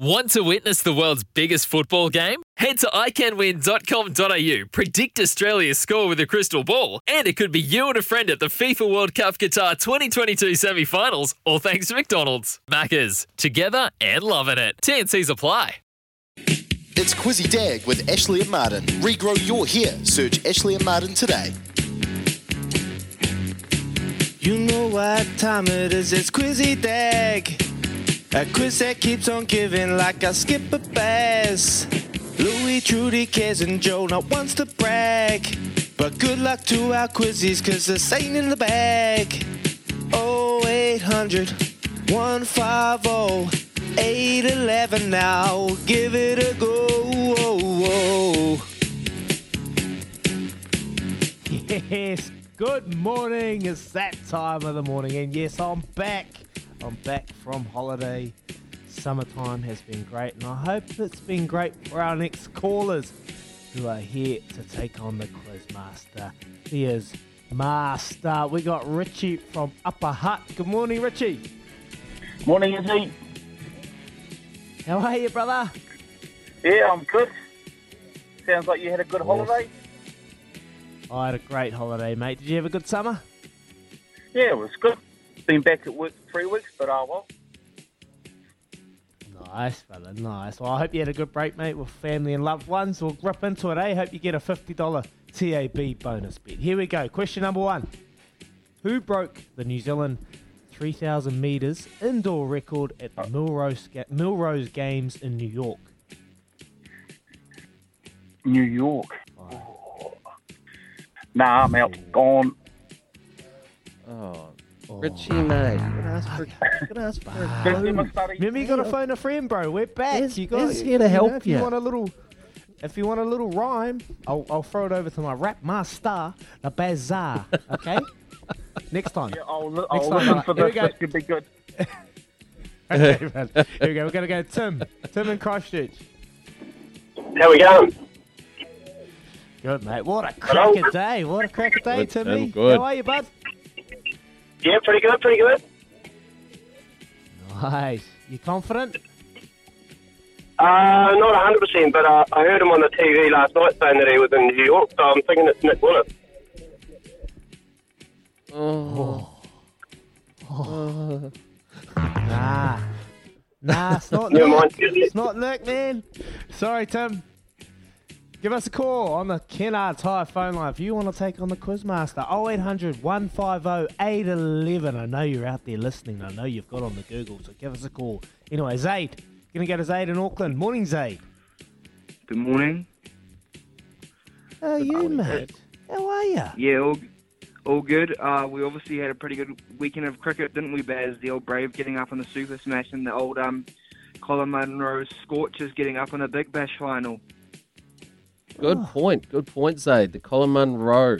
Want to witness the world's biggest football game? Head to iCanWin.com.au, predict Australia's score with a crystal ball, and it could be you and a friend at the FIFA World Cup Qatar 2022 semi finals, all thanks to McDonald's. Maccas, together and loving it. TNC's apply. It's Quizzy Dag with Ashley and Martin. Regrow your hair. Search Ashley and Martin today. You know what time it is, it's Quizzy Dag. A quiz that keeps on giving like a skipper bass. Louis, Trudy, Kez, and Joe not wants to brag. But good luck to our quizzies, cause this ain't in the bag. 0800 150 811 now. Give it a go. Yes, good morning. It's that time of the morning, and yes, I'm back. I'm back from holiday. Summertime has been great, and I hope it's been great for our next callers who are here to take on the quiz master. is Master. We got Richie from Upper Hutt. Good morning, Richie. Morning, Izzy. How are you, brother? Yeah, I'm good. Sounds like you had a good holiday. I had a great holiday, mate. Did you have a good summer? Yeah, it was good. Been back at work for three weeks, but oh well. Nice, fella, nice. Well, I hope you had a good break, mate, with family and loved ones. We'll grip into it, eh? Hope you get a $50 TAB bonus bet. Here we go. Question number one Who broke the New Zealand 3,000 metres indoor record at the Milrose, Milrose Games in New York? New York. Nah, I'm out. Gone. Oh, Richie, mate. Good ask for, oh, good ask for a phone. Remember, you got to phone a friend, bro. We're back. Yes, you got, yes, here to help you know, help if you. ya. want a little, if you want a little rhyme, I'll, I'll throw it over to my rap master, the bazaar. Okay. Next time. Yeah, I'll, li- I'll time, listen for here we this. go. This could be good. Okay, man. Here we go. We're gonna go Tim. Tim in Christchurch. How we going? Good mate. What a cracker day. What a cracker day, Good, Timmy. Tim, good. How are you, bud? Yeah, pretty good, pretty good. Nice. You confident? Uh, not 100%, but uh, I heard him on the TV last night saying that he was in New York, so I'm thinking it's Nick Willis. Oh. Nah. Nah, it's not Never Nick. mind. It's not Nick, man. Sorry, Tim. Give us a call on the Kennards Hire phone line if you want to take on the Quizmaster. 0800 150 811. I know you're out there listening. I know you've got on the Google, so give us a call. Anyway, Zaid. Gonna go to Zaid in Auckland. Morning, Zaid. Good morning. How are you, mate? How are you? Yeah, all, all good. Uh, we obviously had a pretty good weekend of cricket, didn't we, Baz? The old Brave getting up on the Super Smash and the old um, Colin Munro Scorchers getting up on the Big Bash final. Good point. Good point, Zaid. The Colin Munro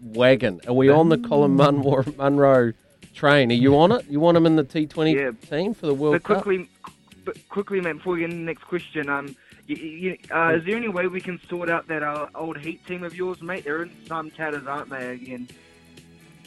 wagon. Are we on the Colin Munro, Munro train? Are you on it? You want him in the T20 Yeah. team for the World but Cup? quickly, but quickly, mate, before we get into the next question, um, you, you, uh, is there any way we can sort out that uh, old Heat team of yours, mate? They're in some tatters, aren't they, again?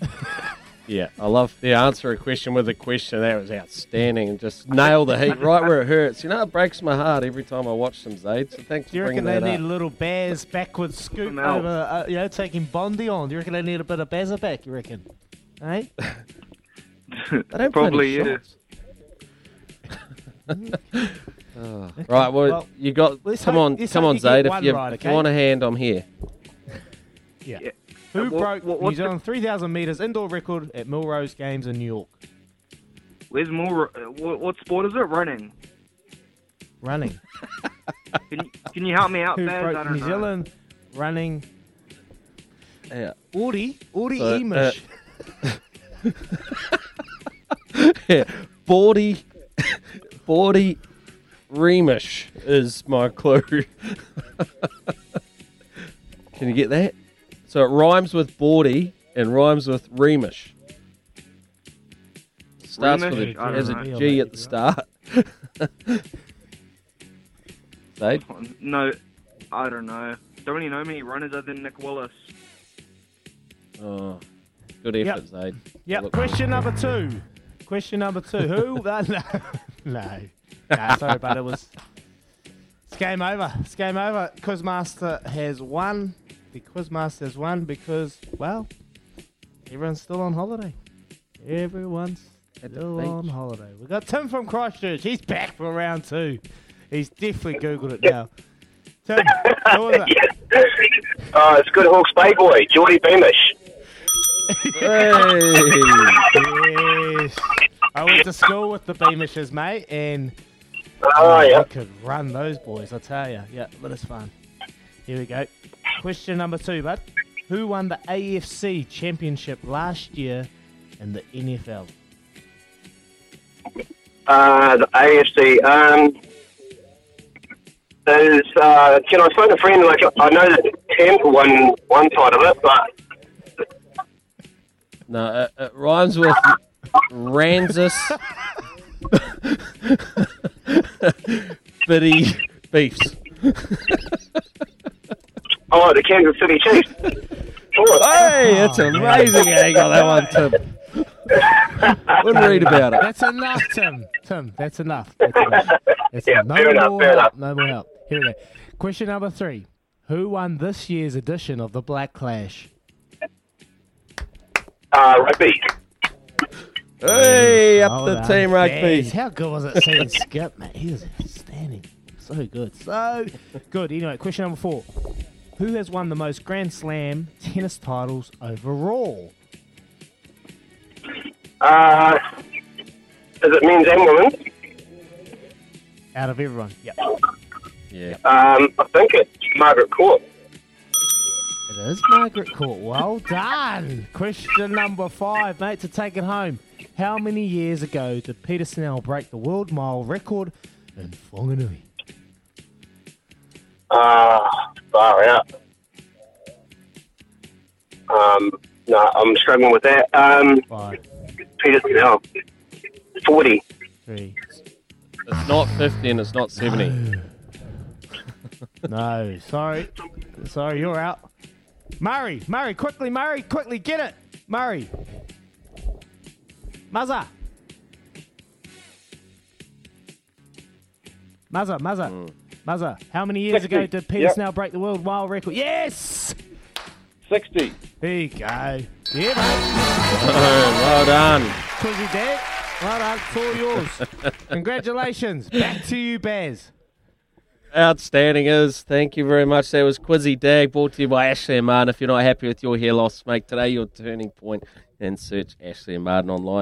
Yeah, I love the answer a question with a question. That was outstanding and just nail the heat right where it hurts. You know, it breaks my heart every time I watch them, Zaid. So thanks Do you for reckon they need up. a little Bears backwards scoop Come out. over, uh, you know, taking Bondi on? Do you reckon they need a bit of Bazza back, you reckon? Eh? They don't Probably, play yeah. Oh, Right, well, Well, you got. let's Come hope- on, come on, you get Zaid. If you, right, if you okay? want a hand, I'm here. Yeah. Yeah. Who Uh, what- broke what- New what's the- Zealand 3,000 metres indoor record at Milrose Games in New York? Where's more? Uh, what, what sport is it? Running. Running. Can you, can you help me out, Who Baz? I broke don't New know. Zealand running? Yeah. Audi? Audi uh, Emish. yeah. Bordy, Bordy Reamish is my clue. Can you get that? So it rhymes with Bordy and rhymes with Remish. Starts with Reamish? I a, don't has a know. G at the start. Zaid? No, I don't know. Don't really know many runners other than Nick Willis. Oh, good Yep. effort, Zaid. Yep. Look- Question number two. Question number two. Who? no. no. No, sorry, but it was. It's game over. It's game over. Quizmaster has won. The Quizmaster has won because, well, everyone's still on holiday. Everyone's still on holiday. We've got Tim from Christchurch. He's back for round two. He's definitely Googled it now. Tim, who was it? Uh, it's good Hawke's Bay boy, Geordie Beamish. Yes. I went to school with the Beamishes, mate, and Oh, I yeah. could run those boys, I tell you. Yeah, but it's fun. Here we go. Question number two, bud. Who won the AFC Championship last year in the NFL? Uh, the AFC. Um, is, uh, can I phone a friend? Like, I know that Tampa won one side of it, but No, it, it rhymes with Ranzus Bitty Beefs. oh, the Kansas City Chiefs. Oh, Hey, it's amazing how you got that one, Tim. Wouldn't read about it. That's enough, Tim. Tim, that's enough. That's enough. That's Yeah. No fair enough, more fair help. enough. No more help. Here we go. Question number three. Who won this year's edition of the Black Clash? Uh, rugby. Hey, up Well the done, team rugby. Baz. How good was it seeing Skip, mate? He was outstanding. So good. So good. Anyway, question number four. Who has won the most Grand Slam tennis titles overall? Uh, is it men's and women's? Out of everyone. Yep. Yeah. Um, I think it's Margaret Court. It is Margaret Court. Well done. Question number five, mate, to take it home. How many years ago did Peter Snell break the world mile record in Whanganui? Uh, far out. Um, no, I'm struggling with that. Um, Five, Peter Snell. 40. three. It's not 50 and it's not 70. No, sorry. Sorry, you're out. Murray, Murray, quickly, Murray, quickly, get it. Murray. Mazza, Mazza, Muzza. Muzza, how many years ago did Peter Yep. Snell break the world mile record? Yes! 60. There you go. Yeah, mate. Oh, well done. Quizzy Dad. Well done. It's all yours. Congratulations. Back to you, Baz. Outstanding is. Thank you very much. That was Quizzy Dag brought to you by Ashley and Martin. If you're not happy with your hair loss, make today your turning point and search Ashley and Martin online.